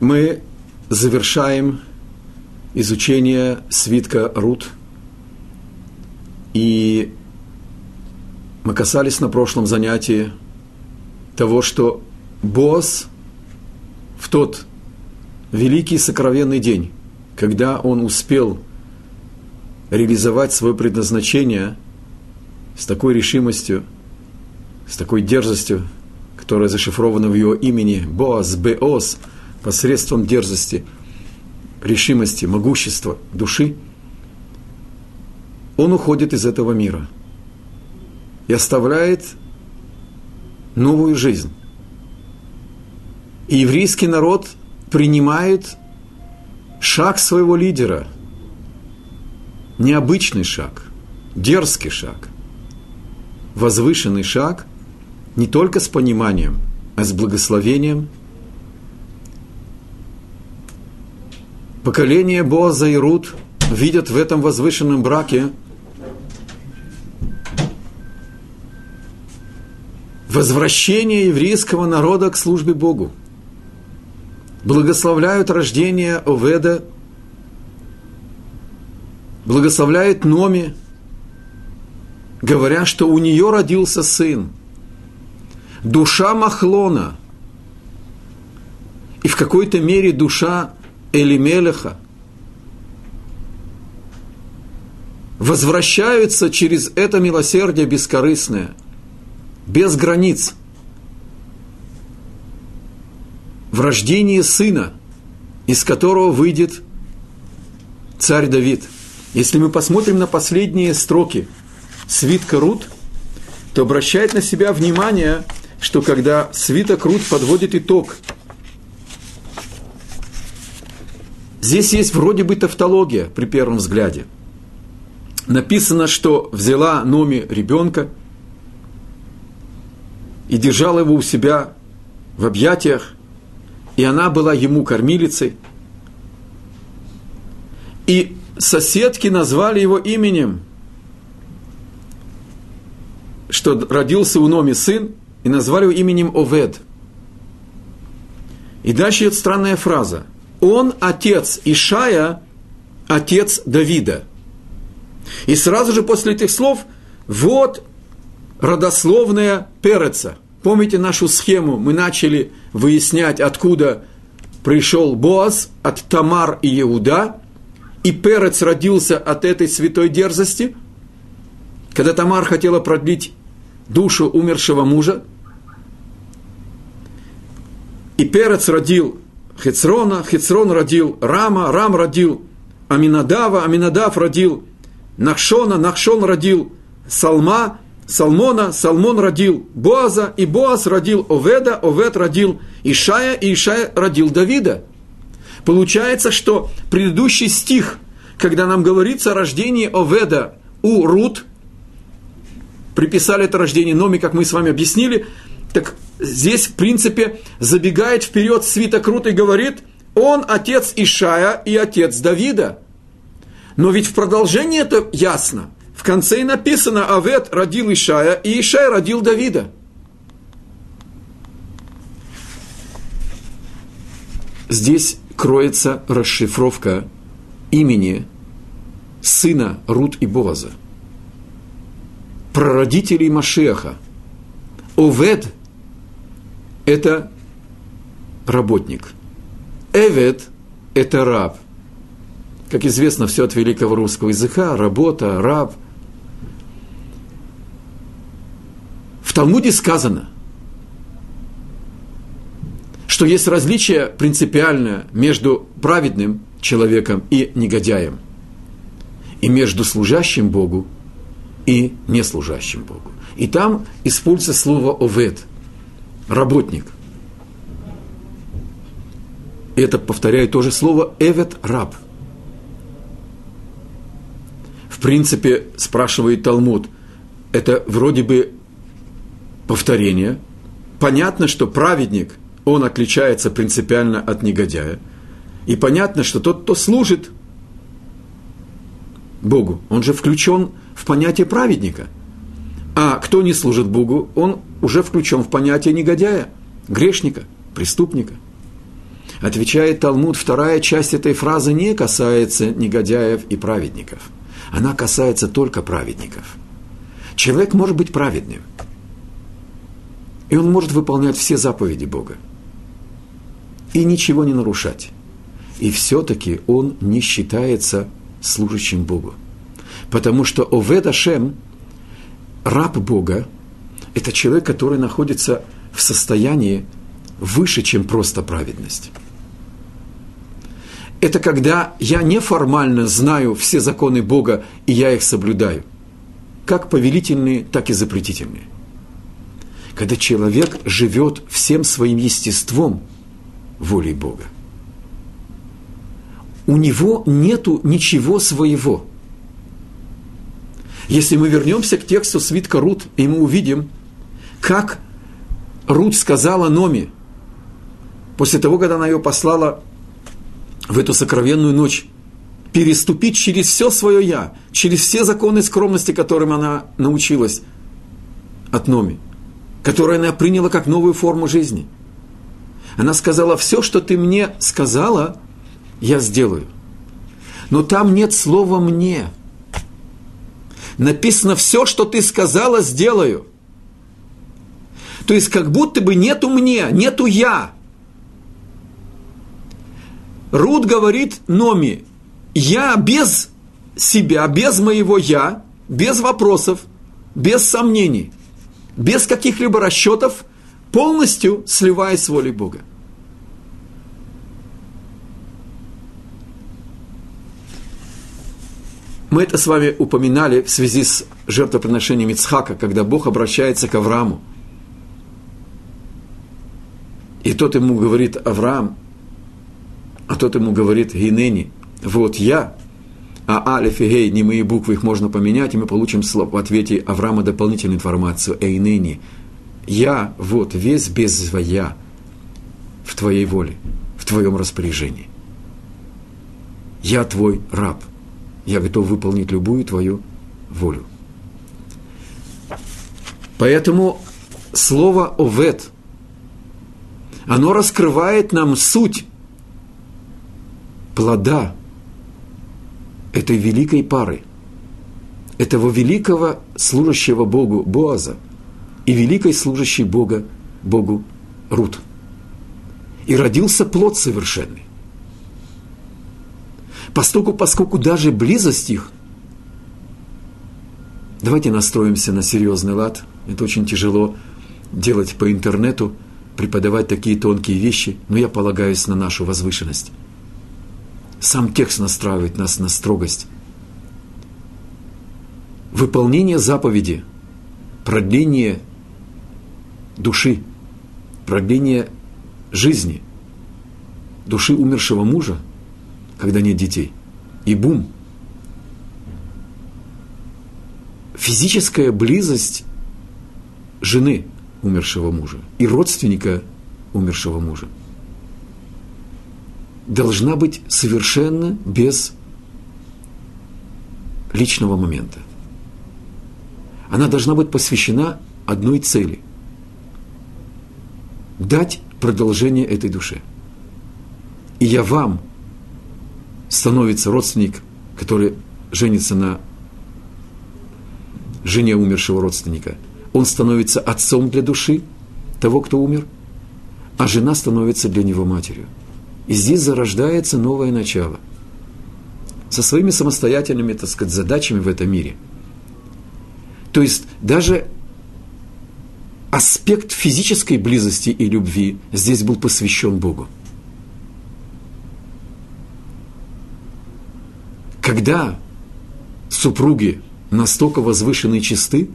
Мы завершаем изучение свитка Рут. И мы касались на прошлом занятии того, что Босс в тот великий сокровенный день, когда он успел реализовать свое предназначение с такой решимостью, с такой дерзостью, которая зашифрована в его имени, Боас, Беос, посредством дерзости, решимости, могущества души, он уходит из этого мира и оставляет новую жизнь. И еврейский народ принимает шаг своего лидера, необычный шаг, дерзкий шаг, возвышенный шаг – не только с пониманием, а с благословением. Поколение Боаза и Рут видят в этом возвышенном браке возвращение еврейского народа к службе Богу. Благословляют рождение Оведа, благословляют Номи, говоря, что у нее родился сын – душа Махлона и в какой-то мере душа Элимелеха возвращаются через это милосердие бескорыстное, без границ, в рождении сына, из которого выйдет царь Давид. Если мы посмотрим на последние строки свитка Рут, то обращает на себя внимание – что когда свиток Рут подводит итог, здесь есть вроде бы тавтология при первом взгляде. Написано, что взяла Номи ребенка и держала его у себя в объятиях, и она была ему кормилицей. И соседки назвали его именем, что родился у Номи сын, и назвали его именем Овед. И дальше идет странная фраза. Он отец Ишая, отец Давида. И сразу же после этих слов вот родословная Переца. Помните нашу схему? Мы начали выяснять, откуда пришел Боаз от Тамар и Иуда, и Перец родился от этой святой дерзости, когда Тамар хотела продлить душу умершего мужа, и Перец родил Хецрона, Хецрон родил Рама, Рам родил Аминадава, Аминадав родил Нахшона, Нахшон родил Салма, Салмона, Салмон родил Боаза, и Боаз родил Оведа, Овед родил Ишая, и Ишая родил Давида. Получается, что предыдущий стих, когда нам говорится о рождении Оведа у Рут, приписали это рождение Номи, как мы с вами объяснили, так здесь, в принципе, забегает вперед свиток Рут и говорит, он отец Ишая и отец Давида. Но ведь в продолжении это ясно. В конце и написано, Авет родил Ишая, и Ишай родил Давида. Здесь кроется расшифровка имени сына Рут и Боза, прародителей Машеха. Овед – это работник. Эвет – это раб. Как известно, все от великого русского языка – работа, раб. В Талмуде сказано, что есть различие принципиальное между праведным человеком и негодяем, и между служащим Богу и неслужащим Богу. И там используется слово «овет», работник. Это, повторяю, то же слово «эвет раб». В принципе, спрашивает Талмуд, это вроде бы повторение. Понятно, что праведник, он отличается принципиально от негодяя. И понятно, что тот, кто служит Богу, он же включен в понятие праведника – а кто не служит Богу, он уже включен в понятие негодяя, грешника, преступника. Отвечает Талмуд, вторая часть этой фразы не касается негодяев и праведников. Она касается только праведников. Человек может быть праведным. И он может выполнять все заповеди Бога. И ничего не нарушать. И все-таки он не считается служащим Богу. Потому что Овед Ашем, раб Бога, это человек, который находится в состоянии выше, чем просто праведность. Это когда я неформально знаю все законы Бога, и я их соблюдаю. Как повелительные, так и запретительные. Когда человек живет всем своим естеством волей Бога. У него нету ничего своего. Если мы вернемся к тексту свитка Рут, и мы увидим, как Рут сказала Номи, после того, когда она ее послала в эту сокровенную ночь, переступить через все свое «я», через все законы скромности, которым она научилась от Номи, которые она приняла как новую форму жизни. Она сказала, все, что ты мне сказала, я сделаю. Но там нет слова «мне». Написано, все, что ты сказала, сделаю. То есть, как будто бы нету мне, нету я. Рут говорит Номи, я без себя, без моего я, без вопросов, без сомнений, без каких-либо расчетов, полностью сливаясь с волей Бога. Мы это с вами упоминали в связи с жертвоприношением Ицхака, когда Бог обращается к Аврааму. И тот ему говорит Авраам, а тот ему говорит Гинени, вот я, а Алиф и Гей, не мои буквы, их можно поменять, и мы получим в ответе Авраама дополнительную информацию. Эйнени, я, вот, весь без я в твоей воле, в твоем распоряжении. Я твой раб. Я готов выполнить любую твою волю. Поэтому слово «овет» оно раскрывает нам суть плода этой великой пары, этого великого служащего Богу Боаза и великой служащей Бога Богу Рут. И родился плод совершенный. Поскольку, поскольку даже близость их, давайте настроимся на серьезный лад, это очень тяжело делать по интернету – преподавать такие тонкие вещи, но я полагаюсь на нашу возвышенность. Сам текст настраивает нас на строгость. Выполнение заповеди, продление души, продление жизни, души умершего мужа, когда нет детей, и бум. Физическая близость жены – умершего мужа и родственника умершего мужа должна быть совершенно без личного момента. Она должна быть посвящена одной цели – дать продолжение этой душе. И я вам становится родственник, который женится на жене умершего родственника – он становится отцом для души того, кто умер, а жена становится для него матерью. И здесь зарождается новое начало. Со своими самостоятельными, так сказать, задачами в этом мире. То есть даже аспект физической близости и любви здесь был посвящен Богу. Когда супруги настолько возвышенные чисты,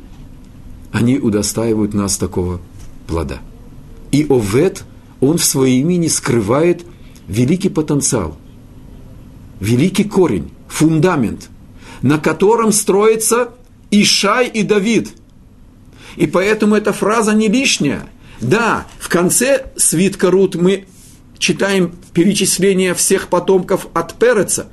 они удостаивают нас такого плода. И Овет, он в своем имени скрывает великий потенциал, великий корень, фундамент, на котором строится Ишай и Давид. И поэтому эта фраза не лишняя. Да, в конце свитка Рут мы читаем перечисление всех потомков от Переца,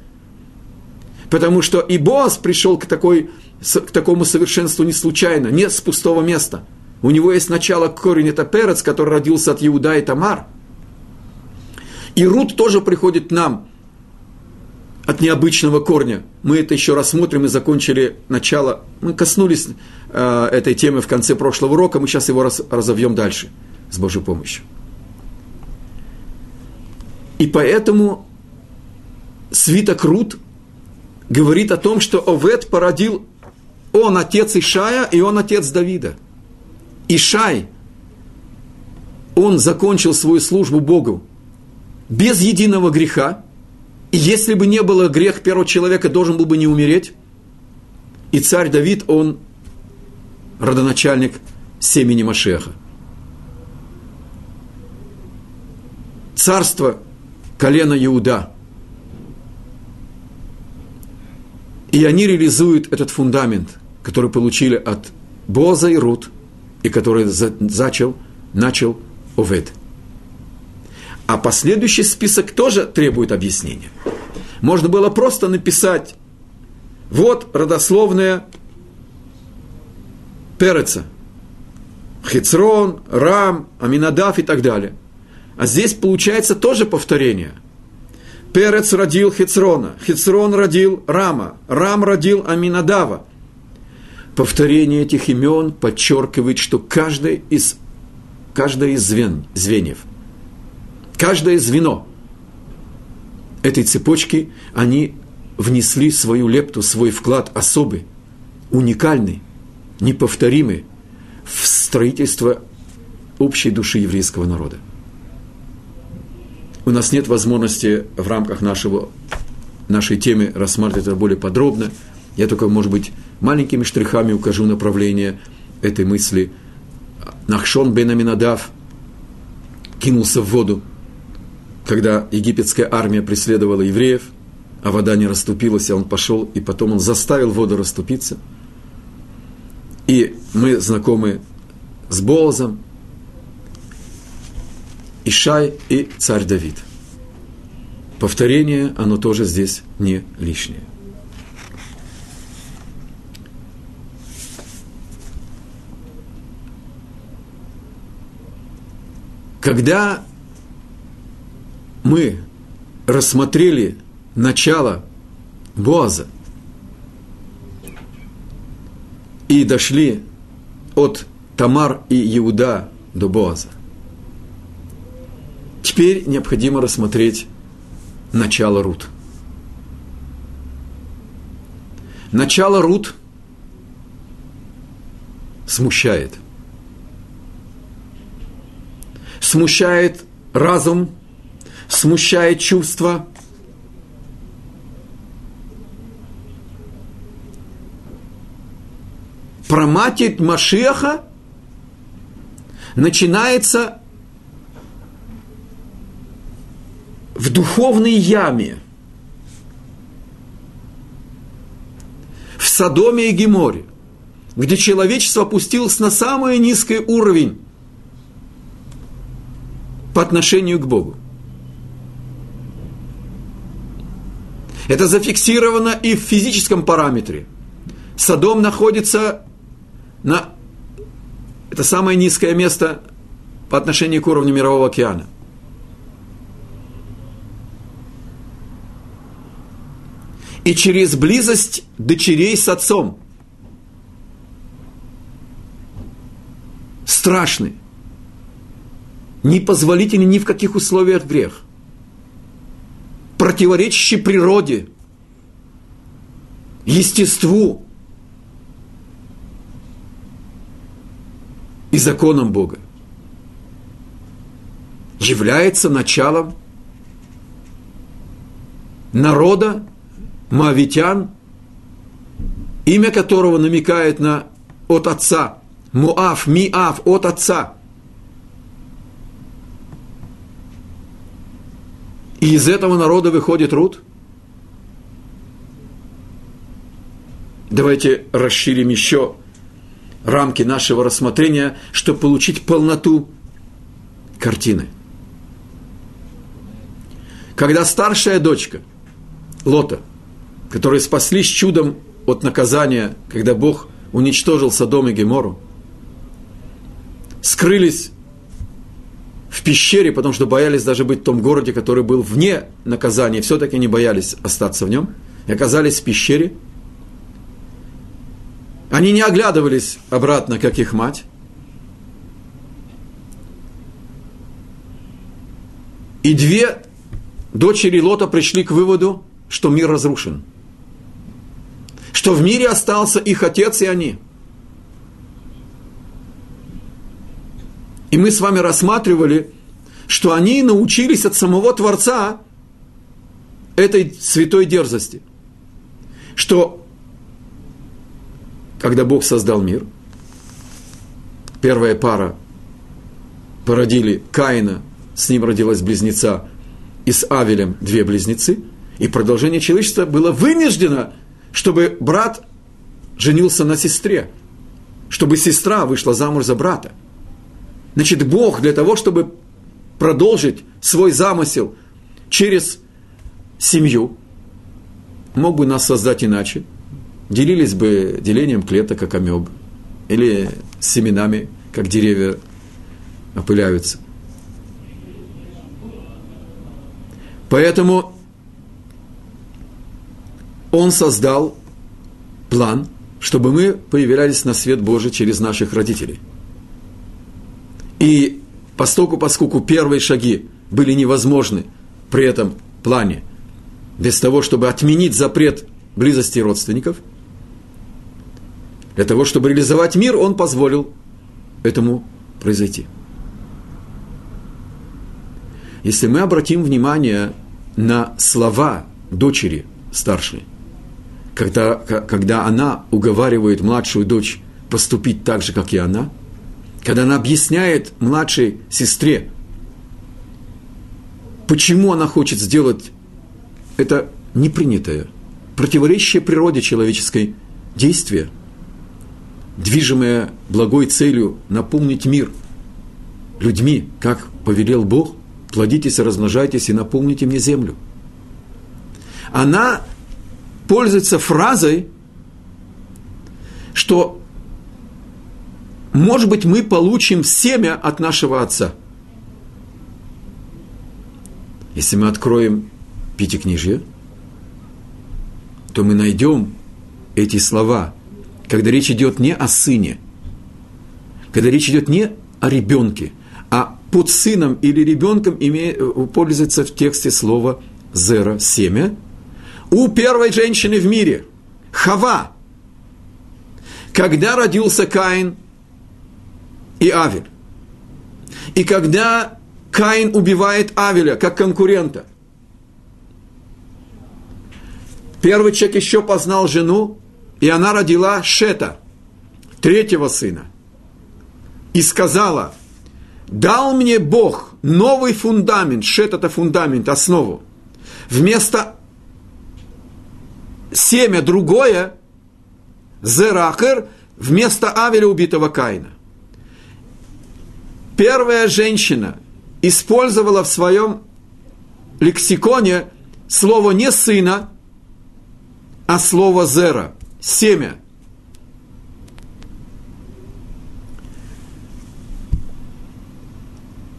потому что и Боас пришел к такой к такому совершенству не случайно, не с пустого места. У него есть начало корень, это Перец, который родился от Иуда и Тамар. И Рут тоже приходит к нам от необычного корня. Мы это еще рассмотрим и закончили начало. Мы коснулись э, этой темы в конце прошлого урока, мы сейчас его раз, разовьем дальше с Божьей помощью. И поэтому свиток Рут говорит о том, что Овет породил, он отец Ишая, и он отец Давида. Ишай, он закончил свою службу Богу без единого греха, и если бы не было грех первого человека, должен был бы не умереть. И царь Давид, он родоначальник семени Машеха. Царство колена Иуда. И они реализуют этот фундамент, который получили от Боза и Рут, и который зачал, начал Овед. А последующий список тоже требует объяснения. Можно было просто написать, вот родословная Переца, Хицрон, Рам, Аминадав и так далее. А здесь получается тоже повторение. Перец родил Хицрона, Хицрон родил Рама, Рам родил Аминадава. Повторение этих имен подчеркивает, что каждое из, каждое из звен, звеньев, каждое звено этой цепочки, они внесли свою лепту, свой вклад особый, уникальный, неповторимый в строительство общей души еврейского народа у нас нет возможности в рамках нашего, нашей темы рассматривать это более подробно. Я только, может быть, маленькими штрихами укажу направление этой мысли. Нахшон бен Аминадав кинулся в воду, когда египетская армия преследовала евреев, а вода не расступилась, а он пошел, и потом он заставил воду расступиться. И мы знакомы с Боозом, Ишай и царь Давид. Повторение, оно тоже здесь не лишнее. Когда мы рассмотрели начало Боаза и дошли от Тамар и Иуда до Боаза – Теперь необходимо рассмотреть начало Рут. Начало Рут смущает. Смущает разум, смущает чувства. Проматить Машеха начинается в духовной яме, в Содоме и Геморе, где человечество опустилось на самый низкий уровень по отношению к Богу. Это зафиксировано и в физическом параметре. Содом находится на... Это самое низкое место по отношению к уровню Мирового океана. И через близость дочерей с отцом. Страшный. Непозволительный ни в каких условиях грех. Противоречащий природе, естеству и законам Бога. Является началом народа, Моавитян, имя которого намекает на от отца. Муав, Миав, от отца. И из этого народа выходит Рут. Давайте расширим еще рамки нашего рассмотрения, чтобы получить полноту картины. Когда старшая дочка Лота – которые спаслись чудом от наказания, когда Бог уничтожил Содом и Гемору, скрылись в пещере, потому что боялись даже быть в том городе, который был вне наказания, все-таки не боялись остаться в нем, и оказались в пещере. Они не оглядывались обратно, как их мать. И две дочери Лота пришли к выводу, что мир разрушен. Что в мире остался их отец и они. И мы с вами рассматривали, что они научились от самого Творца этой святой дерзости. Что когда Бог создал мир, первая пара породили Каина с ним родилась близнеца, и с Авелем две близнецы, и продолжение человечества было вынуждено, чтобы брат женился на сестре, чтобы сестра вышла замуж за брата. Значит, Бог для того, чтобы продолжить свой замысел через семью, мог бы нас создать иначе. Делились бы делением клеток, как амеб, или семенами, как деревья опыляются. Поэтому он создал план, чтобы мы появлялись на свет Божий через наших родителей. И поскольку, поскольку первые шаги были невозможны при этом плане, без того, чтобы отменить запрет близости родственников, для того, чтобы реализовать мир, он позволил этому произойти. Если мы обратим внимание на слова дочери старшей, когда, когда она уговаривает младшую дочь поступить так же, как и она, когда она объясняет младшей сестре, почему она хочет сделать это непринятое, противоречащее природе человеческой действие, движимое благой целью наполнить мир людьми, как повелел Бог – плодитесь, размножайтесь и наполните мне землю. Она пользуется фразой, что, может быть, мы получим семя от нашего отца. Если мы откроем Пятикнижье, то мы найдем эти слова, когда речь идет не о сыне, когда речь идет не о ребенке, а под сыном или ребенком имеет, пользуется в тексте слово «зера» – «семя». У первой женщины в мире – Хава. Когда родился Каин и Авель. И когда Каин убивает Авеля как конкурента. Первый человек еще познал жену, и она родила Шета, третьего сына. И сказала – дал мне Бог новый фундамент, шет это фундамент, основу. Вместо семя другое, зерахер, вместо Авеля убитого Каина. Первая женщина использовала в своем лексиконе слово не сына, а слово зера, семя –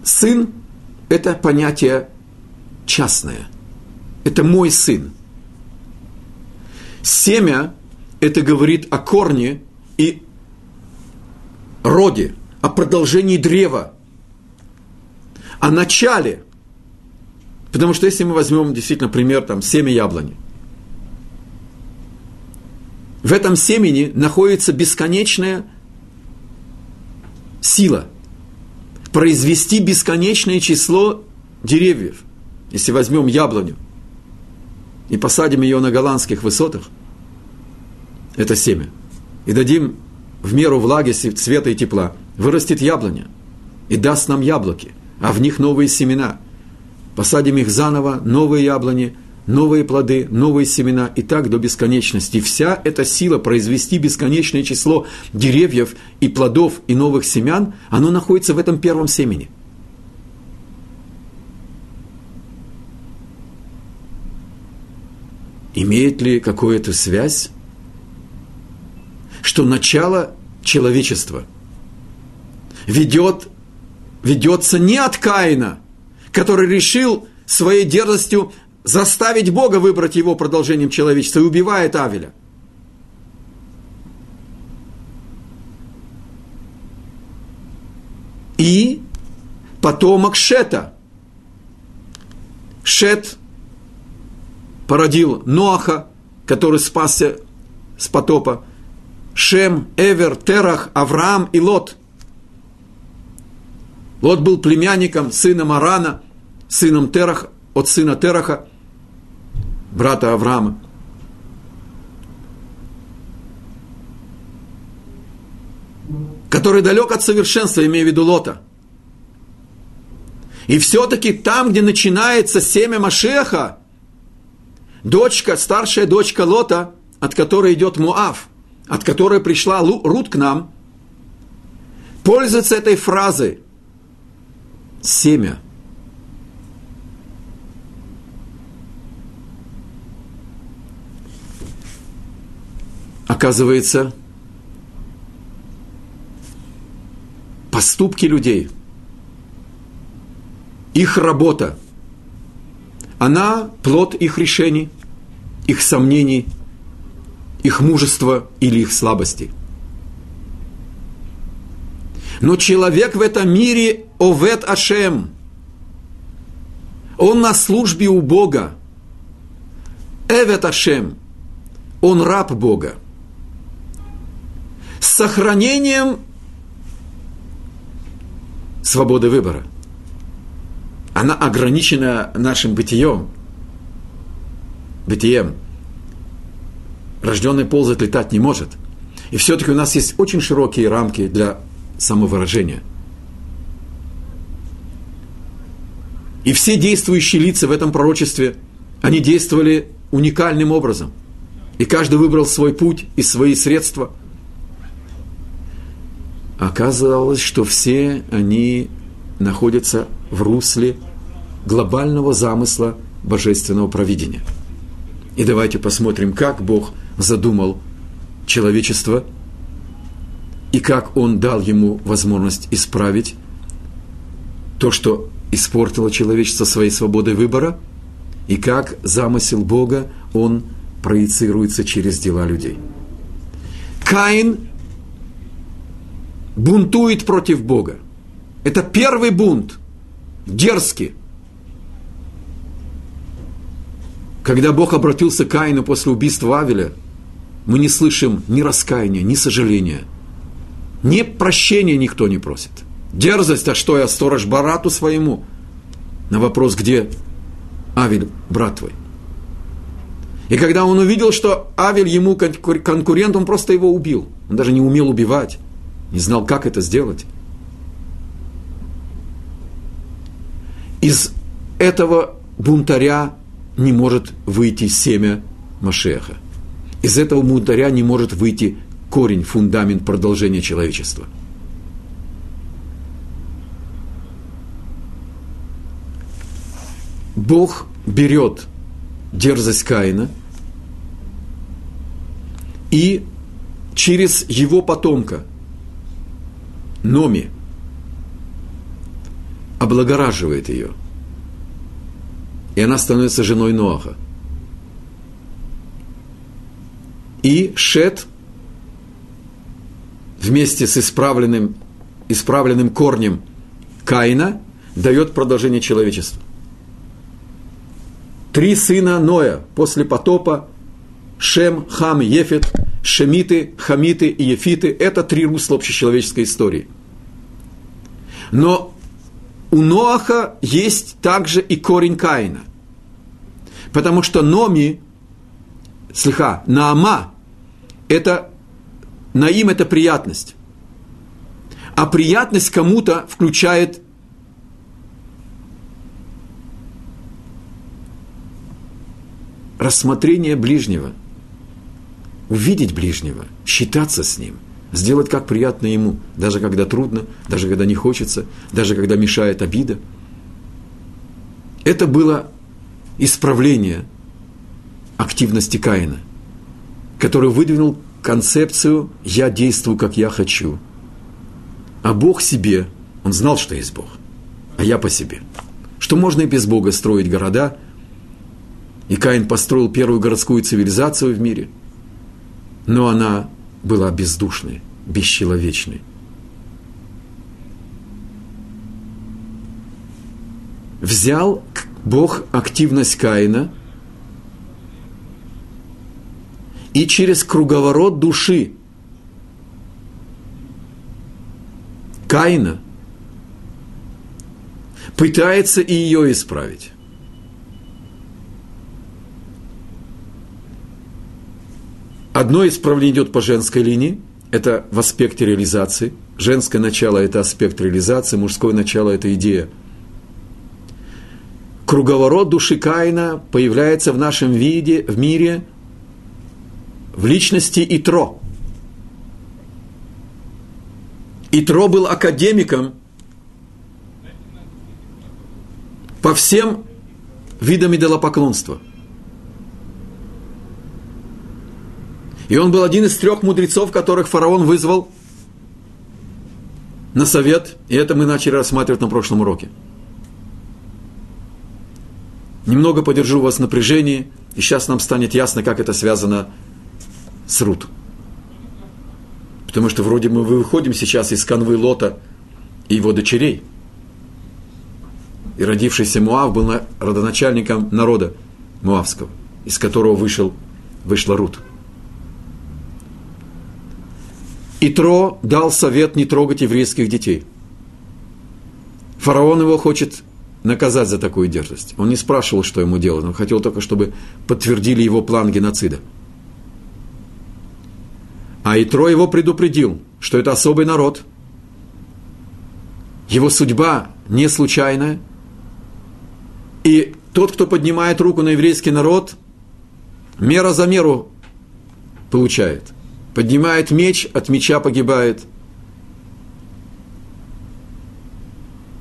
Сын – это понятие частное. Это мой сын. Семя – это говорит о корне и роде, о продолжении древа, о начале. Потому что если мы возьмем действительно пример там семя яблони, в этом семени находится бесконечная сила – произвести бесконечное число деревьев. Если возьмем яблоню и посадим ее на голландских высотах, это семя, и дадим в меру влаги, цвета и тепла, вырастет яблоня и даст нам яблоки, а в них новые семена. Посадим их заново, новые яблони – новые плоды, новые семена, и так до бесконечности. Вся эта сила произвести бесконечное число деревьев и плодов и новых семян, оно находится в этом первом семени. Имеет ли какую-то связь, что начало человечества ведет ведется не от Каина, который решил своей дерзостью заставить Бога выбрать его продолжением человечества и убивает Авеля. И потомок Шета. Шет породил Ноаха, который спасся с потопа. Шем, Эвер, Терах, Авраам и Лот. Лот был племянником сына Марана, сыном Тераха, от сына Тераха, брата Авраама. который далек от совершенства, имея в виду Лота. И все-таки там, где начинается семя Машеха, дочка, старшая дочка Лота, от которой идет Муав, от которой пришла Рут к нам, пользуется этой фразой «семя». Оказывается, поступки людей, их работа, она плод их решений, их сомнений, их мужества или их слабости. Но человек в этом мире овет Ашем. Он на службе у Бога. Эвет Ашем. Он раб Бога. С сохранением свободы выбора. Она ограничена нашим бытием, бытием. Рожденный ползать, летать не может. И все-таки у нас есть очень широкие рамки для самовыражения. И все действующие лица в этом пророчестве, они действовали уникальным образом. И каждый выбрал свой путь и свои средства – оказалось, что все они находятся в русле глобального замысла божественного провидения. И давайте посмотрим, как Бог задумал человечество и как Он дал ему возможность исправить то, что испортило человечество своей свободой выбора, и как замысел Бога, он проецируется через дела людей. Каин бунтует против Бога. Это первый бунт, дерзкий. Когда Бог обратился к Каину после убийства Авеля, мы не слышим ни раскаяния, ни сожаления. Ни прощения никто не просит. Дерзость, а что я сторож Барату своему? На вопрос, где Авель, брат твой? И когда он увидел, что Авель ему конкурент, он просто его убил. Он даже не умел убивать не знал, как это сделать. Из этого бунтаря не может выйти семя Машеха. Из этого бунтаря не может выйти корень, фундамент продолжения человечества. Бог берет дерзость Каина и через его потомка – Номи облагораживает ее. И она становится женой Ноаха. И Шет вместе с исправленным, исправленным корнем Каина дает продолжение человечеству. Три сына Ноя после потопа Шем, Хам, Ефет, Шемиты, Хамиты и Ефиты – это три русла общечеловеческой истории. Но у Ноаха есть также и корень Каина. Потому что Номи, слегка, Наама – это, Наим – это приятность. А приятность кому-то включает рассмотрение ближнего, увидеть ближнего, считаться с ним, сделать как приятно ему, даже когда трудно, даже когда не хочется, даже когда мешает обида. Это было исправление активности Каина, который выдвинул концепцию «я действую, как я хочу», а Бог себе Он знал, что есть Бог. А я по себе. Что можно и без Бога строить города. И Каин построил первую городскую цивилизацию в мире. Но она была бездушной, бесчеловечной. Взял Бог активность Каина и через круговорот души Каина пытается и ее исправить. Одно исправление идет по женской линии, это в аспекте реализации. Женское начало – это аспект реализации, мужское начало – это идея. Круговорот души Каина появляется в нашем виде, в мире, в личности Итро. Итро был академиком по всем видам идолопоклонства. И он был один из трех мудрецов, которых фараон вызвал на совет, и это мы начали рассматривать на прошлом уроке. Немного подержу вас в напряжении, и сейчас нам станет ясно, как это связано с Рут. Потому что вроде мы выходим сейчас из канвы Лота и его дочерей. И родившийся Муав был родоначальником народа Муавского, из которого вышел, вышла Рут. Итро дал совет не трогать еврейских детей. Фараон его хочет наказать за такую дерзость. Он не спрашивал, что ему делать, он хотел только, чтобы подтвердили его план геноцида. А Итро его предупредил, что это особый народ. Его судьба не случайная. И тот, кто поднимает руку на еврейский народ, мера за меру получает поднимает меч, от меча погибает.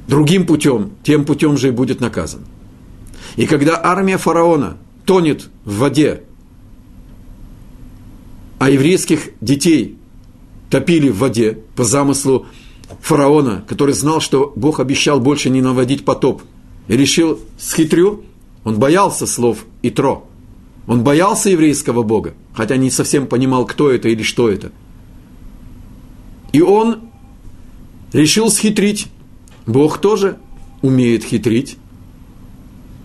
Другим путем, тем путем же и будет наказан. И когда армия фараона тонет в воде, а еврейских детей топили в воде по замыслу фараона, который знал, что Бог обещал больше не наводить потоп, и решил схитрю, он боялся слов Итро – он боялся еврейского Бога, хотя не совсем понимал, кто это или что это. И он решил схитрить. Бог тоже умеет хитрить.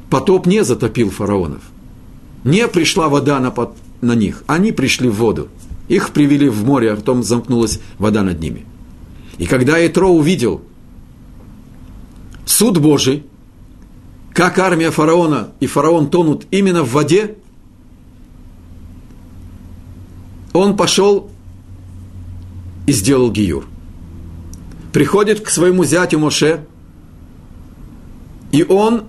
Потоп не затопил фараонов. Не пришла вода на, под, на них. Они пришли в воду. Их привели в море, а потом замкнулась вода над ними. И когда Итро увидел суд Божий, как армия фараона и фараон тонут именно в воде, он пошел и сделал гиюр. Приходит к своему зятю Моше, и он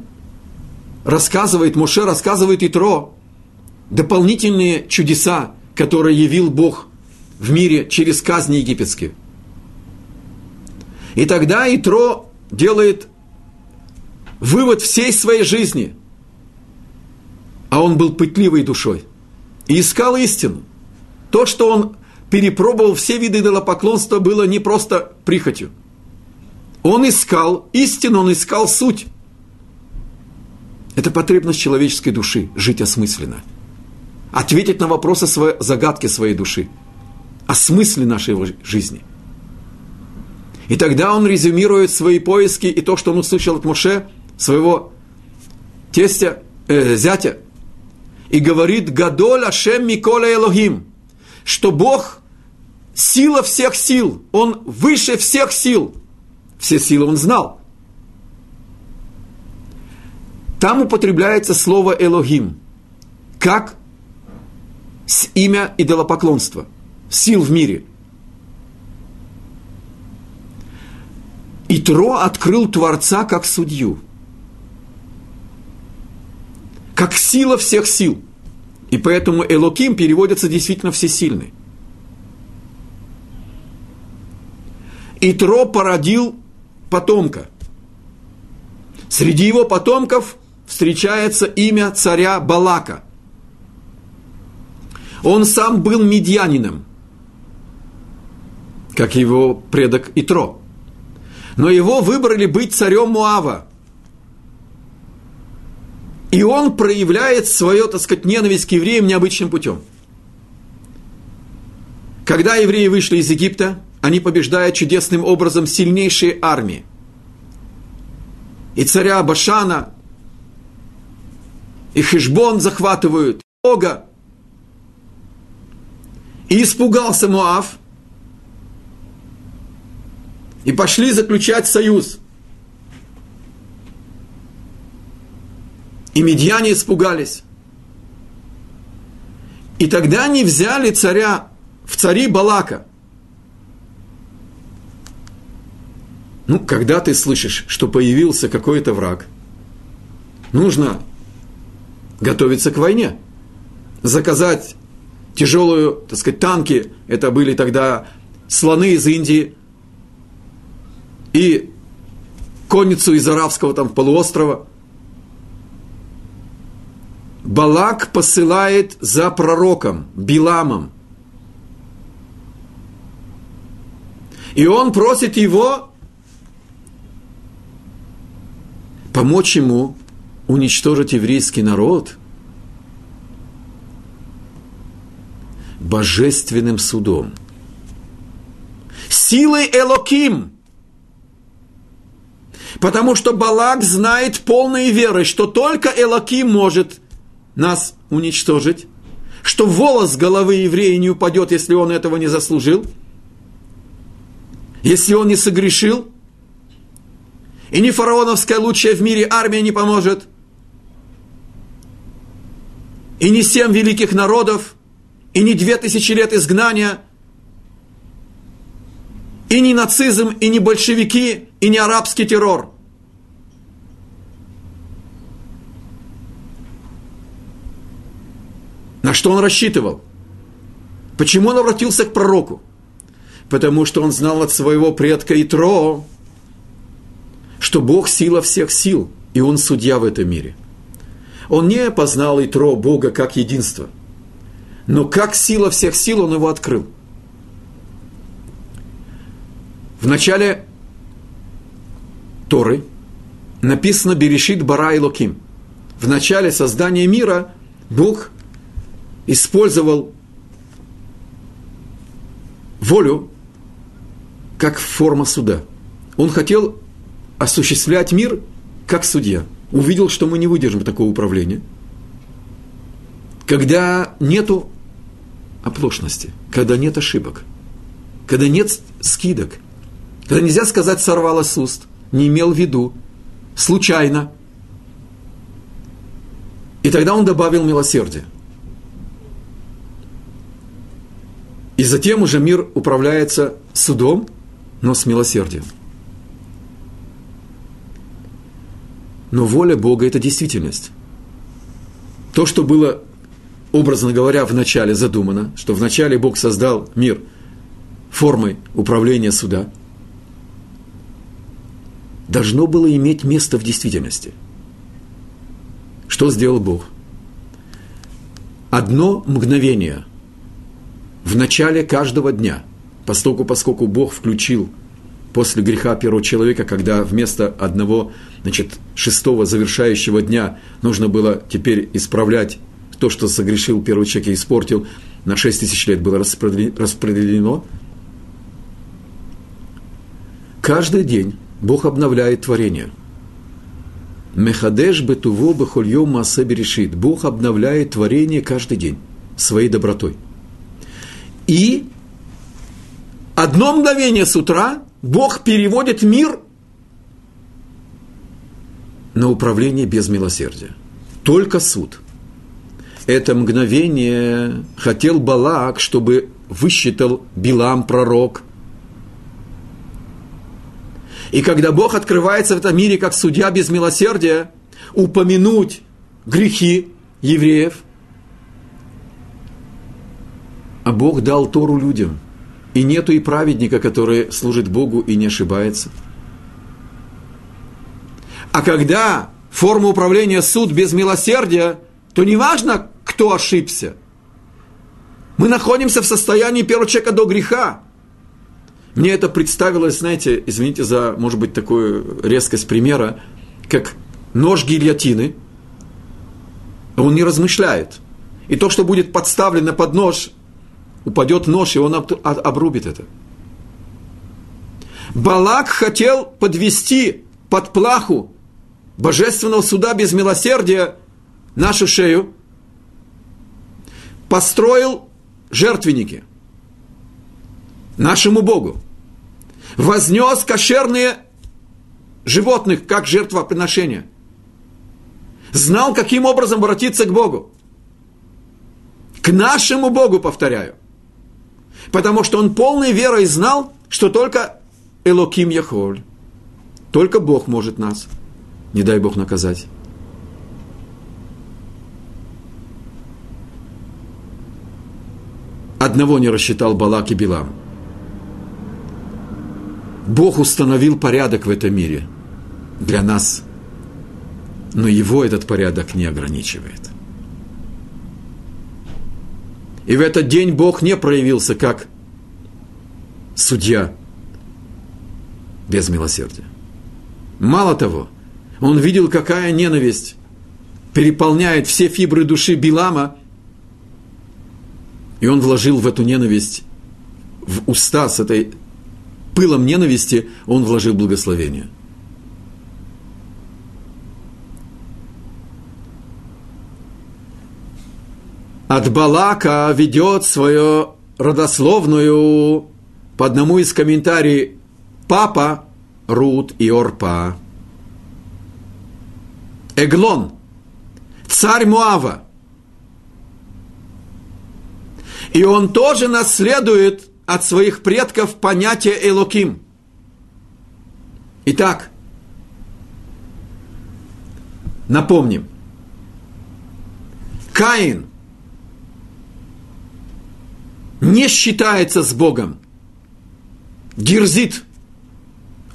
рассказывает, Моше рассказывает Итро дополнительные чудеса, которые явил Бог в мире через казни египетские. И тогда Итро делает вывод всей своей жизни. А он был пытливой душой и искал истину. То, что он перепробовал все виды идолопоклонства, было не просто прихотью. Он искал истину, он искал суть. Это потребность человеческой души – жить осмысленно. Ответить на вопросы своей, загадки своей души. О смысле нашей жизни. И тогда он резюмирует свои поиски и то, что он услышал от Моше, своего тестя, э, зятя, и говорит «Гадоль Ашем Микола Элохим» – что Бог – сила всех сил, Он выше всех сил. Все силы Он знал. Там употребляется слово «элогим», как имя идолопоклонства, сил в мире. И Тро открыл Творца как судью, как сила всех сил – и поэтому Элоким переводится действительно всесильный. Итро породил потомка. Среди его потомков встречается имя царя Балака. Он сам был медьянином, как его предок Итро. Но его выбрали быть царем Муава. И он проявляет свою, так сказать, ненависть к евреям необычным путем. Когда евреи вышли из Египта, они побеждают чудесным образом сильнейшие армии. И царя Башана, и Хижбон захватывают, Ога. И испугался Муав, и пошли заключать союз. И медьяне испугались. И тогда они взяли царя в цари Балака. Ну, когда ты слышишь, что появился какой-то враг, нужно готовиться к войне. Заказать тяжелую, так сказать, танки, это были тогда слоны из Индии, и конницу из арабского там полуострова. Балак посылает за пророком, Биламом. И он просит его помочь ему уничтожить еврейский народ божественным судом. Силой Элоким – Потому что Балак знает полной верой, что только Элаким может нас уничтожить, что волос головы еврея не упадет, если он этого не заслужил, если он не согрешил, и ни фараоновская лучшая в мире армия не поможет, и не семь великих народов, и не две тысячи лет изгнания, и не нацизм, и не большевики, и не арабский террор. Что он рассчитывал? Почему он обратился к пророку? Потому что он знал от своего предка Итро, что Бог – сила всех сил, и Он судья в этом мире. Он не познал Итро, Бога, как единство, но как сила всех сил Он его открыл. В начале Торы написано «Берешит бара и локим». В начале создания мира Бог использовал волю как форма суда. Он хотел осуществлять мир как судья. Увидел, что мы не выдержим такого управления. Когда нету оплошности, когда нет ошибок, когда нет скидок, когда нельзя сказать «сорвало с уст», не имел в виду, случайно. И тогда он добавил милосердие. И затем уже мир управляется судом, но с милосердием. Но воля Бога – это действительность. То, что было, образно говоря, в начале задумано, что в начале Бог создал мир формой управления суда – должно было иметь место в действительности. Что сделал Бог? Одно мгновение в начале каждого дня, поскольку, поскольку Бог включил после греха первого человека, когда вместо одного, значит, шестого завершающего дня нужно было теперь исправлять то, что согрешил первый человек и испортил, на шесть тысяч лет было распределено. Каждый день Бог обновляет творение. Мехадеш бетуво бехольё массе берешит. Бог обновляет творение каждый день своей добротой. И одно мгновение с утра Бог переводит мир на управление без милосердия. Только суд. Это мгновение хотел Балак, чтобы высчитал Билам пророк – и когда Бог открывается в этом мире как судья без милосердия, упомянуть грехи евреев, а Бог дал Тору людям. И нету и праведника, который служит Богу и не ошибается. А когда форма управления суд без милосердия, то не важно, кто ошибся. Мы находимся в состоянии первого человека до греха. Мне это представилось, знаете, извините за, может быть, такую резкость примера, как нож гильотины. Он не размышляет. И то, что будет подставлено под нож, упадет нож, и он обрубит это. Балак хотел подвести под плаху божественного суда без милосердия нашу шею, построил жертвенники нашему Богу, вознес кошерные животных как жертвоприношение, знал, каким образом обратиться к Богу. К нашему Богу, повторяю. Потому что он полной верой знал, что только Элоким Яхоль, только Бог может нас, не дай Бог наказать. Одного не рассчитал Балак и Билам. Бог установил порядок в этом мире для нас, но его этот порядок не ограничивает. И в этот день Бог не проявился как судья без милосердия. Мало того, он видел, какая ненависть переполняет все фибры души Билама, и он вложил в эту ненависть, в уста с этой пылом ненависти, он вложил благословение. От Балака ведет свою родословную по одному из комментариев папа Рут и Орпа. Эглон, царь Муава. И он тоже наследует от своих предков понятие Элоким. Итак, напомним, Каин не считается с Богом, дерзит,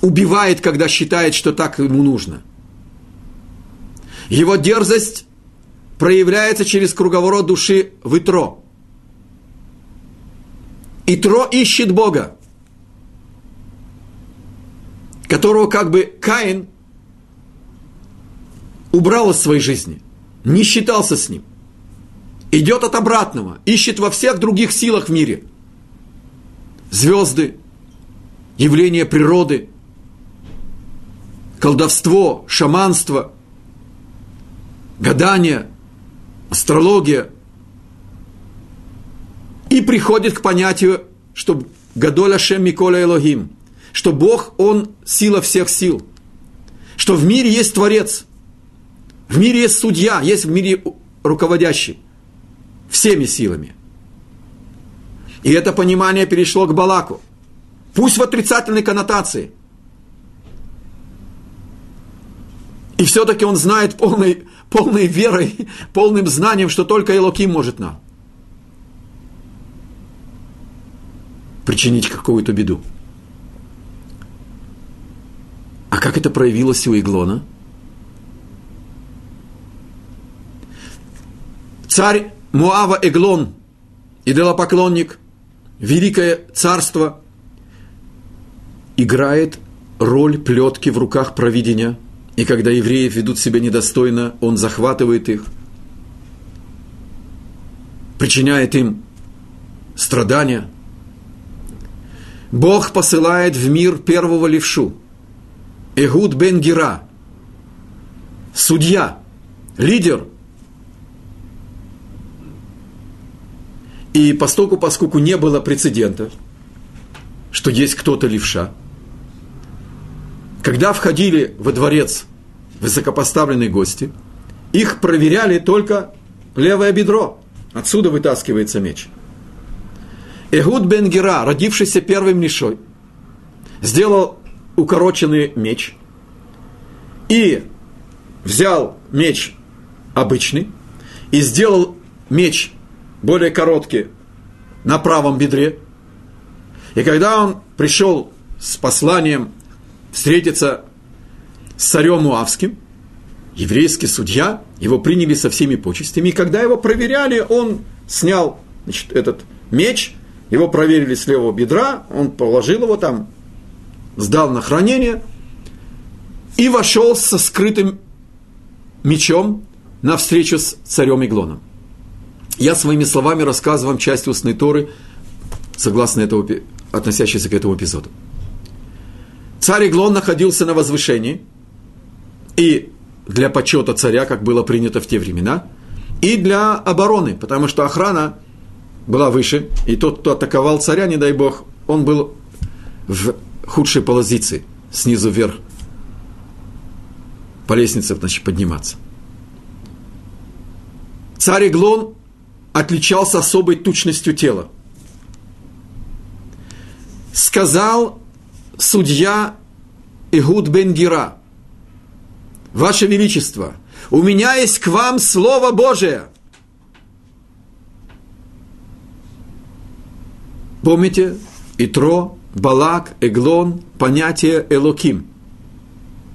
убивает, когда считает, что так ему нужно. Его дерзость проявляется через круговорот души в Итро – и Тро ищет Бога, которого как бы Каин убрал из своей жизни, не считался с ним. Идет от обратного, ищет во всех других силах в мире. Звезды, явления природы, колдовство, шаманство, гадание, астрология – и приходит к понятию, что Гадоля Шем Миколя Элогим, что Бог, Он сила всех сил, что в мире есть Творец, в мире есть судья, есть в мире руководящий всеми силами. И это понимание перешло к Балаку. Пусть в отрицательной коннотации. И все-таки он знает полной, полной верой, полным знанием, что только Элоким может нам. причинить какую-то беду. А как это проявилось у Иглона? Царь Муава Эглон, идолопоклонник, великое царство, играет роль плетки в руках провидения. И когда евреи ведут себя недостойно, он захватывает их, причиняет им страдания – Бог посылает в мир первого левшу. Эгуд бен Гера. Судья, лидер. И постоку, поскольку не было прецедента, что есть кто-то левша, когда входили во дворец высокопоставленные гости, их проверяли только левое бедро. Отсюда вытаскивается меч – Эгуд бен Гера, родившийся первым лишой, сделал укороченный меч и взял меч обычный и сделал меч более короткий на правом бедре. И когда он пришел с посланием встретиться с царем Муавским, еврейский судья, его приняли со всеми почестями. И когда его проверяли, он снял значит, этот меч – Его проверили с левого бедра, он положил его там, сдал на хранение и вошел со скрытым мечом на встречу с царем Иглоном. Я своими словами рассказываю вам часть устной Торы, согласно этого, относящейся к этому эпизоду. Царь Иглон находился на возвышении, и для почета царя, как было принято в те времена, и для обороны, потому что охрана была выше, и тот, кто атаковал царя, не дай бог, он был в худшей позиции, снизу вверх, по лестнице значит, подниматься. Царь Иглон отличался особой тучностью тела. Сказал судья Игуд бен Гира, Ваше Величество, у меня есть к вам Слово Божие. Помните, Итро, Балак, Эглон, понятие Элоким,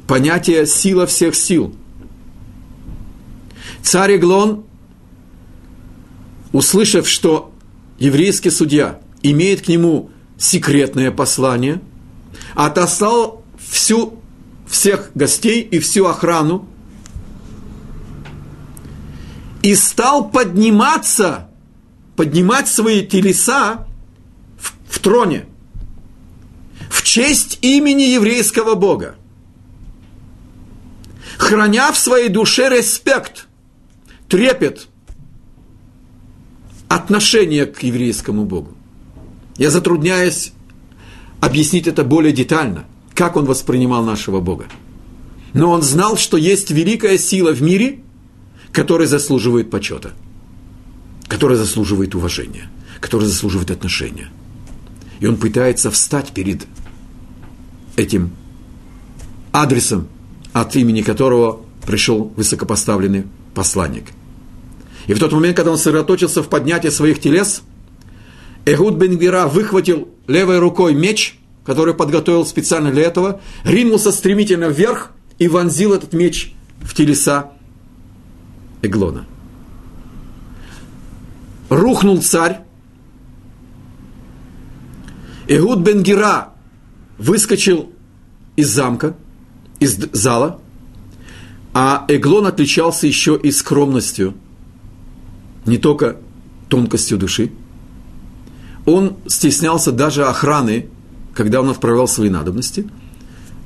понятие сила всех сил. Царь Эглон, услышав, что еврейский судья имеет к нему секретное послание, отослал всю, всех гостей и всю охрану и стал подниматься, поднимать свои телеса в, в троне в честь имени еврейского Бога, храня в своей душе респект, трепет, отношение к еврейскому Богу. Я затрудняюсь объяснить это более детально, как он воспринимал нашего Бога. Но он знал, что есть великая сила в мире, которая заслуживает почета, которая заслуживает уважения, которая заслуживает отношения. И он пытается встать перед этим адресом, от имени которого пришел высокопоставленный посланник. И в тот момент, когда он сосредоточился в поднятии своих телес, Эхуд бен Гвира выхватил левой рукой меч, который подготовил специально для этого, ринулся стремительно вверх и вонзил этот меч в телеса Эглона. Рухнул царь. Эхуд бен Гира выскочил из замка, из зала, а Эглон отличался еще и скромностью, не только тонкостью души. Он стеснялся даже охраны, когда он отправлял свои надобности.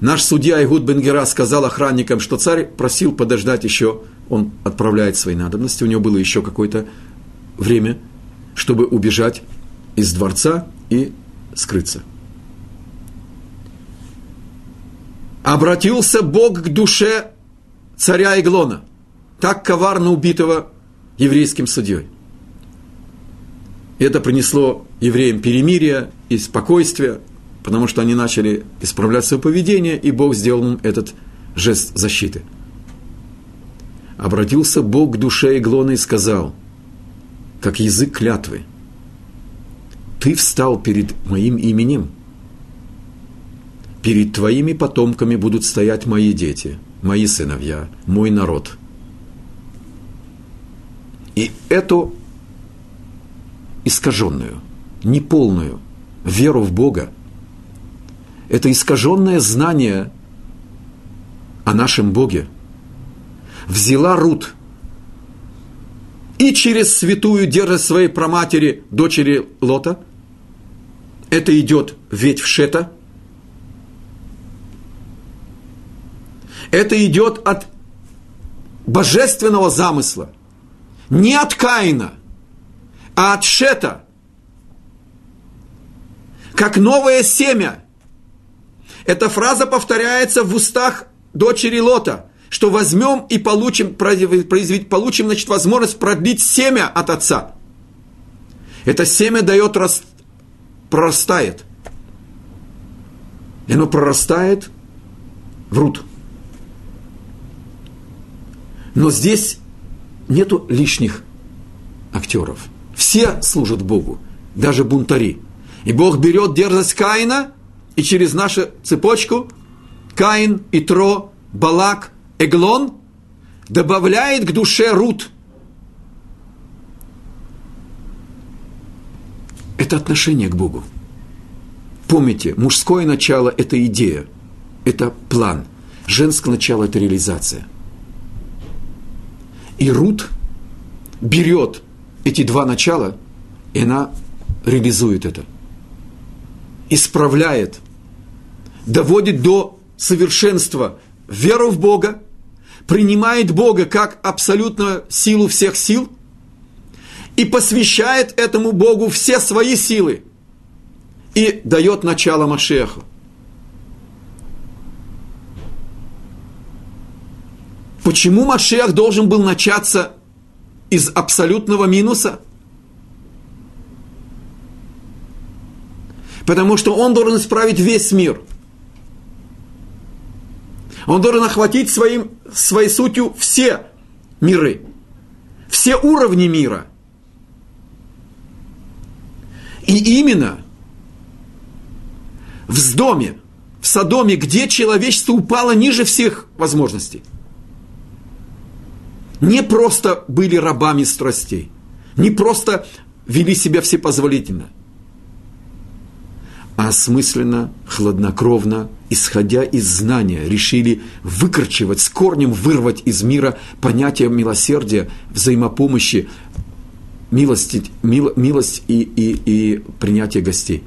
Наш судья Игуд Бенгера сказал охранникам, что царь просил подождать еще, он отправляет свои надобности, у него было еще какое-то время, чтобы убежать из дворца и скрыться – обратился Бог к душе царя Иглона, так коварно убитого еврейским судьей. Это принесло евреям перемирие и спокойствие, потому что они начали исправлять свое поведение, и Бог сделал им этот жест защиты. Обратился Бог к душе Иглона и сказал, как язык клятвы, «Ты встал перед моим именем – перед твоими потомками будут стоять мои дети, мои сыновья, мой народ. И эту искаженную, неполную веру в Бога, это искаженное знание о нашем Боге взяла Рут и через святую держа своей проматери, дочери Лота, это идет ведь в Шета – это идет от божественного замысла. Не от Каина, а от Шета. Как новое семя. Эта фраза повторяется в устах дочери Лота, что возьмем и получим, получим значит, возможность продлить семя от отца. Это семя дает, прорастает. И оно прорастает в Рут. Но здесь нету лишних актеров. Все служат Богу, даже бунтари. И Бог берет дерзость Каина, и через нашу цепочку Каин, Итро, Балак, Эглон добавляет к душе Рут. Это отношение к Богу. Помните, мужское начало – это идея, это план. Женское начало – это реализация. И Рут берет эти два начала, и она реализует это. Исправляет, доводит до совершенства веру в Бога, принимает Бога как абсолютную силу всех сил и посвящает этому Богу все свои силы и дает начало Машеху. Почему Машех должен был начаться из абсолютного минуса? Потому что он должен исправить весь мир. Он должен охватить своим, своей сутью все миры, все уровни мира. И именно в доме, в Содоме, где человечество упало ниже всех возможностей – не просто были рабами страстей, не просто вели себя всепозволительно, а осмысленно, хладнокровно, исходя из знания, решили выкорчевать, с корнем вырвать из мира понятие милосердия, взаимопомощи, милости, мил, милость и, и, и принятие гостей.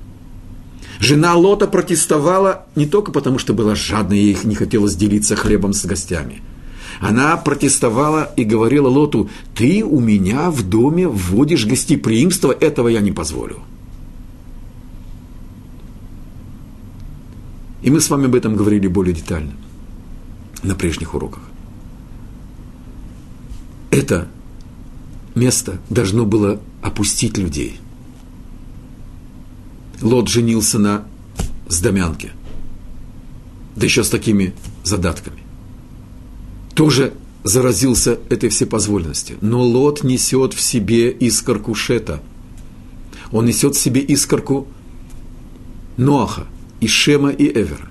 Жена Лота протестовала не только потому, что была жадной, ей не хотелось делиться хлебом с гостями – она протестовала и говорила Лоту, ты у меня в доме вводишь гостеприимство, этого я не позволю. И мы с вами об этом говорили более детально на прежних уроках. Это место должно было опустить людей. Лот женился на сдомянке, да еще с такими задатками тоже заразился этой всепозвольностью. Но Лот несет в себе искорку Шета. Он несет в себе искорку Ноаха, и Шема, и Эвера.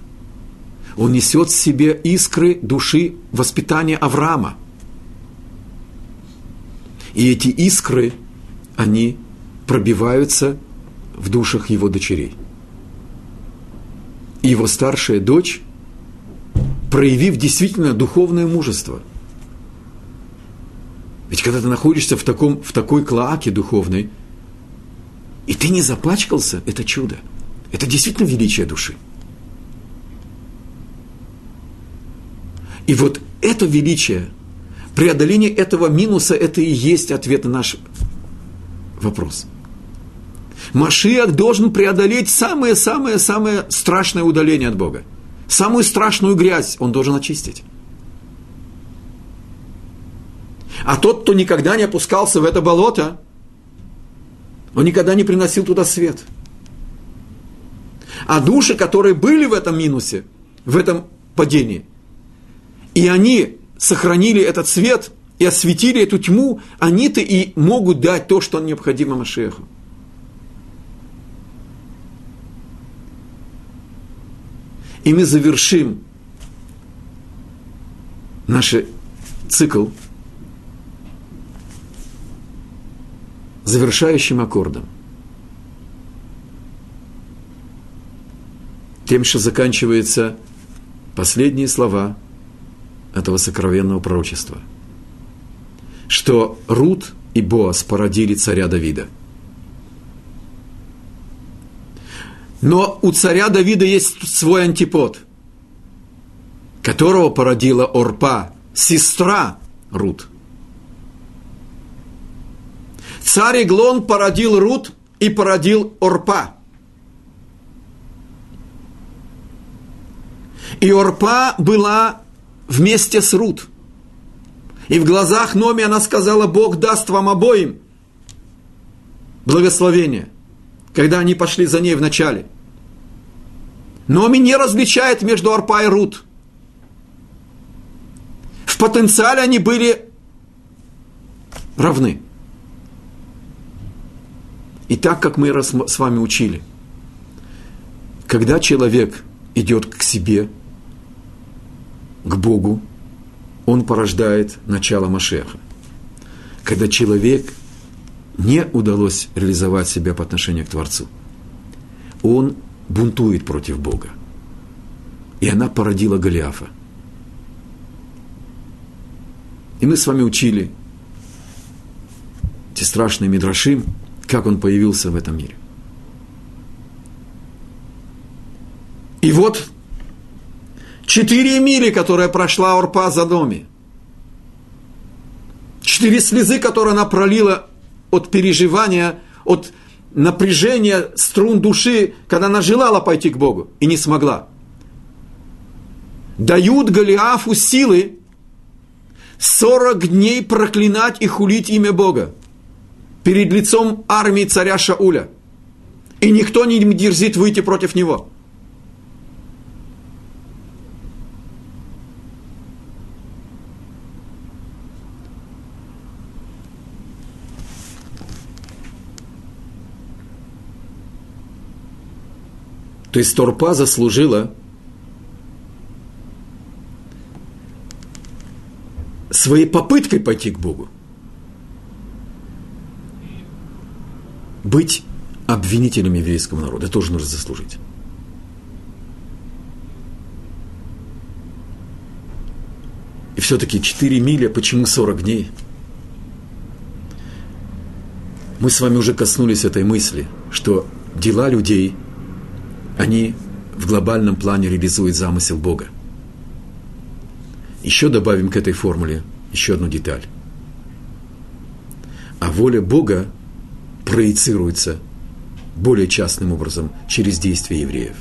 Он несет в себе искры души воспитания Авраама. И эти искры, они пробиваются в душах его дочерей. И его старшая дочь проявив действительно духовное мужество. Ведь когда ты находишься в, таком, в такой клоаке духовной, и ты не запачкался, это чудо. Это действительно величие души. И вот это величие, преодоление этого минуса, это и есть ответ на наш вопрос. Машиах должен преодолеть самое-самое-самое страшное удаление от Бога – Самую страшную грязь он должен очистить. А тот, кто никогда не опускался в это болото, он никогда не приносил туда свет. А души, которые были в этом минусе, в этом падении, и они сохранили этот свет и осветили эту тьму, они-то и могут дать то, что необходимо Машеху. И мы завершим наш цикл завершающим аккордом. Тем, что заканчиваются последние слова этого сокровенного пророчества. Что Рут и Боас породили царя Давида – Но у царя Давида есть свой антипод, которого породила Орпа, сестра Рут. Царь Иглон породил Рут и породил Орпа. И Орпа была вместе с Рут. И в глазах Номи она сказала, Бог даст вам обоим благословение – когда они пошли за ней в начале. Номи не различает между Арпа и Рут. В потенциале они были равны. И так, как мы с вами учили, когда человек идет к себе, к Богу, он порождает начало Машеха. Когда человек не удалось реализовать себя по отношению к Творцу. Он бунтует против Бога. И она породила Голиафа. И мы с вами учили эти страшные мидрашим, как он появился в этом мире. И вот четыре мили, которые прошла Орпа за доме, четыре слезы, которые она пролила от переживания, от напряжения струн души, когда она желала пойти к Богу и не смогла. Дают Голиафу силы 40 дней проклинать и хулить имя Бога перед лицом армии царя Шауля. И никто не дерзит выйти против него. То есть Торпа заслужила своей попыткой пойти к Богу. Быть обвинителем еврейского народа тоже нужно заслужить. И все-таки 4 мили, почему 40 дней? Мы с вами уже коснулись этой мысли, что дела людей – они в глобальном плане реализуют замысел Бога. Еще добавим к этой формуле еще одну деталь. А воля Бога проецируется более частным образом через действия евреев.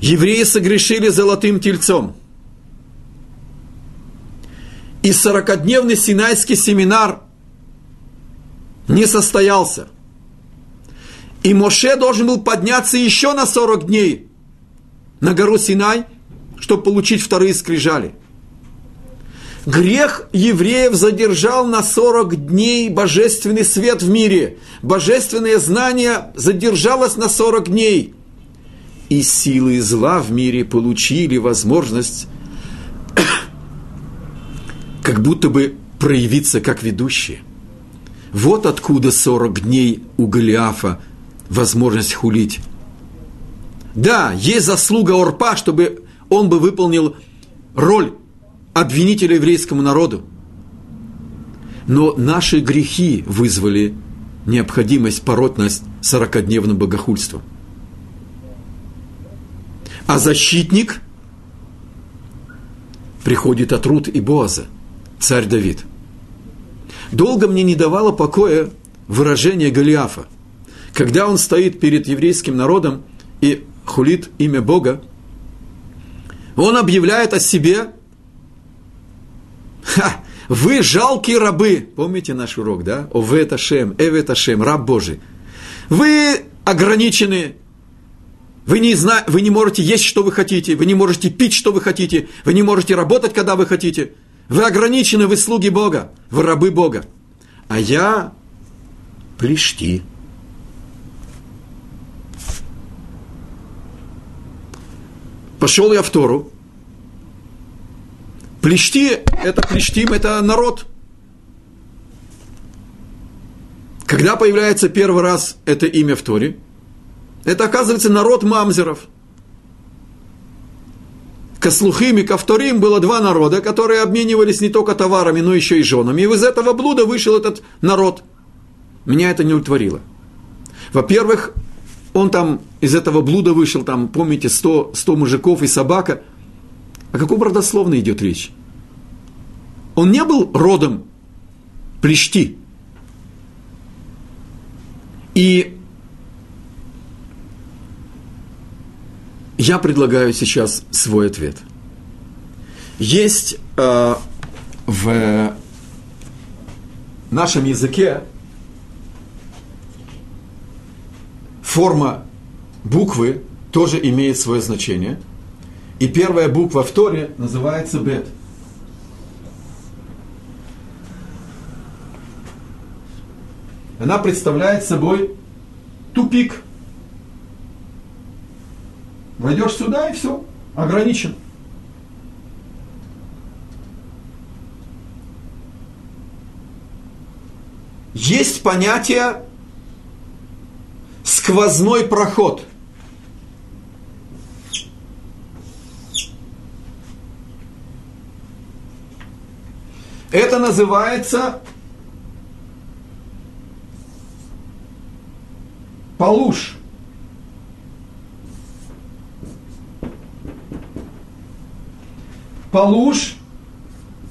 Евреи согрешили золотым тельцом. И сорокодневный синайский семинар не состоялся. И Моше должен был подняться еще на 40 дней на гору Синай, чтобы получить вторые скрижали. Грех евреев задержал на 40 дней божественный свет в мире. Божественное знание задержалось на 40 дней. И силы зла в мире получили возможность как будто бы проявиться как ведущие. Вот откуда 40 дней у Голиафа – возможность хулить. Да, есть заслуга Орпа, чтобы он бы выполнил роль обвинителя еврейскому народу. Но наши грехи вызвали необходимость пороть нас сорокодневным богохульством. А защитник приходит от Рут и Боаза, царь Давид. Долго мне не давало покоя выражение Голиафа – когда он стоит перед еврейским народом и хулит имя Бога, он объявляет о себе, Ха, вы жалкие рабы, помните наш урок, да? Овет Ашем, Эвет Ашем, раб Божий. Вы ограничены, вы не, зна... вы не можете есть, что вы хотите, вы не можете пить, что вы хотите, вы не можете работать, когда вы хотите. Вы ограничены, вы слуги Бога, вы рабы Бога. А я плешти. Пошел я в Тору. Плещти, это плештим, это народ. Когда появляется первый раз это имя в Торе, это оказывается народ мамзеров. Каслухим и Кавторим было два народа, которые обменивались не только товарами, но еще и женами. И из этого блуда вышел этот народ. Меня это не удовлетворило. Во-первых, он там из этого блуда вышел, там, помните, 100, 100 мужиков и собака. О каком родословно идет речь? Он не был родом Плещти. И я предлагаю сейчас свой ответ. Есть э, в нашем языке форма буквы тоже имеет свое значение. И первая буква в Торе называется бет. Она представляет собой тупик. Войдешь сюда и все, ограничен. есть понятие сквозной проход. Это называется полуш. Полуш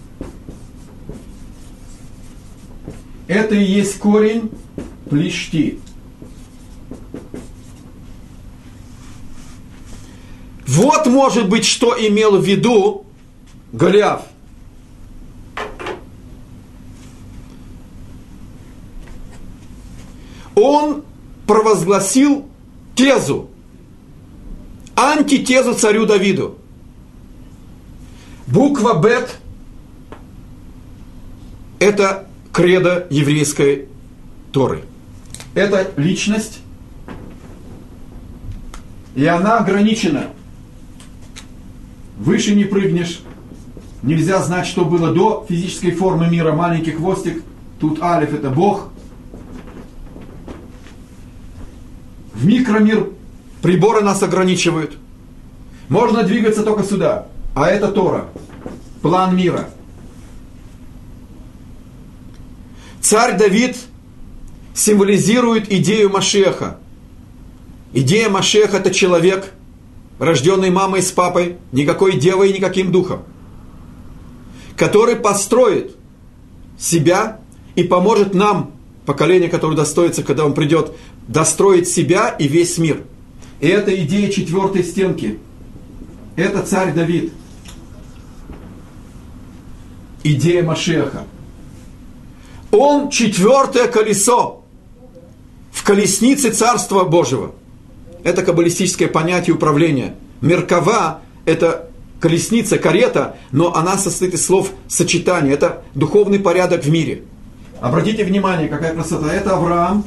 – это и есть корень плещти. Вот, может быть, что имел в виду Голиаф. Он провозгласил тезу, антитезу царю Давиду. Буква Бет – это кредо еврейской Торы. Это личность, и она ограничена. Выше не прыгнешь. Нельзя знать, что было до физической формы мира. Маленький хвостик. Тут Алиф – это Бог. В микромир приборы нас ограничивают. Можно двигаться только сюда. А это Тора. План мира. Царь Давид символизирует идею Машеха. Идея Машеха – это человек, рожденный мамой с папой, никакой девой и никаким духом, который построит себя и поможет нам, поколение, которое достоится, когда он придет, достроить себя и весь мир. И это идея четвертой стенки. Это царь Давид – идея Машеха. Он четвертое колесо в колеснице Царства Божьего. Это каббалистическое понятие управления. Меркава – это колесница, карета, но она состоит из слов сочетания. Это духовный порядок в мире. Обратите внимание, какая красота. Это Авраам,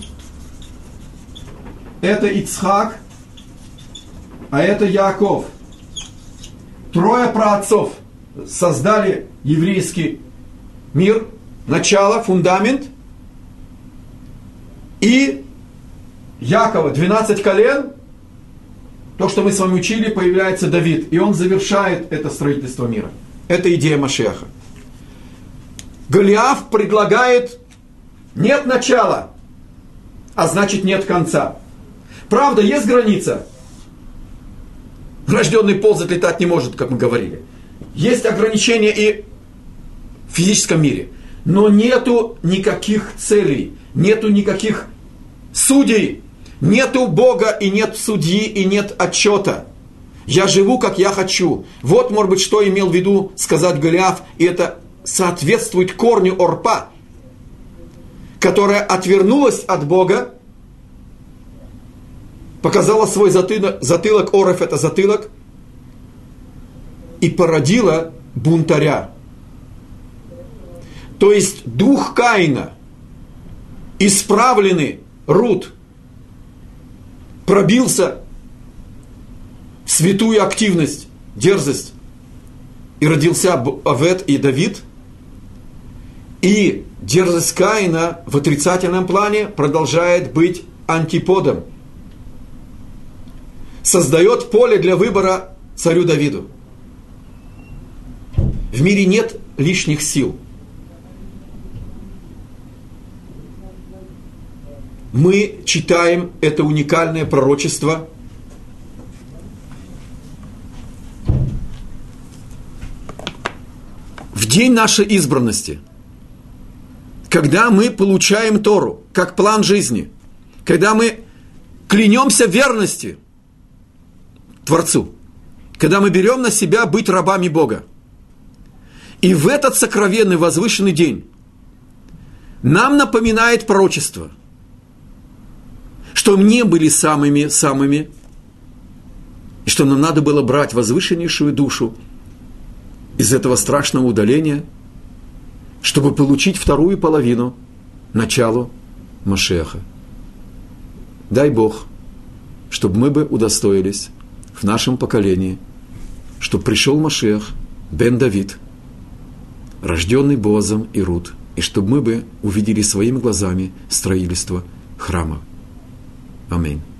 это Ицхак, а это Яков. Трое праотцов – создали еврейский мир, начало, фундамент, и Якова, 12 колен, то, что мы с вами учили, появляется Давид, и он завершает это строительство мира. Это идея Машеха. Голиаф предлагает нет начала, а значит нет конца. Правда, есть граница. Рожденный ползать летать не может, как мы говорили есть ограничения и в физическом мире, но нету никаких целей, нету никаких судей, нету Бога и нет судьи и нет отчета. Я живу, как я хочу. Вот, может быть, что имел в виду сказать Голиаф, и это соответствует корню Орпа, которая отвернулась от Бога, показала свой затылок, затылок Орев это затылок, и породила бунтаря. То есть дух Каина, исправленный Рут, пробился святую активность, дерзость, и родился Авет и Давид, и дерзость Каина в отрицательном плане продолжает быть антиподом. Создает поле для выбора царю Давиду. В мире нет лишних сил. Мы читаем это уникальное пророчество. В день нашей избранности, когда мы получаем Тору как план жизни, когда мы клянемся верности Творцу, когда мы берем на себя быть рабами Бога – и в этот сокровенный возвышенный день нам напоминает пророчество, что мне были самыми-самыми, и что нам надо было брать возвышеннейшую душу из этого страшного удаления, чтобы получить вторую половину, началу Машеха. Дай Бог, чтобы мы бы удостоились в нашем поколении, чтобы пришел Машех, Бен Давид – рожденный Бозом и Рут – и чтобы мы бы увидели своими глазами строительство храма. Amém.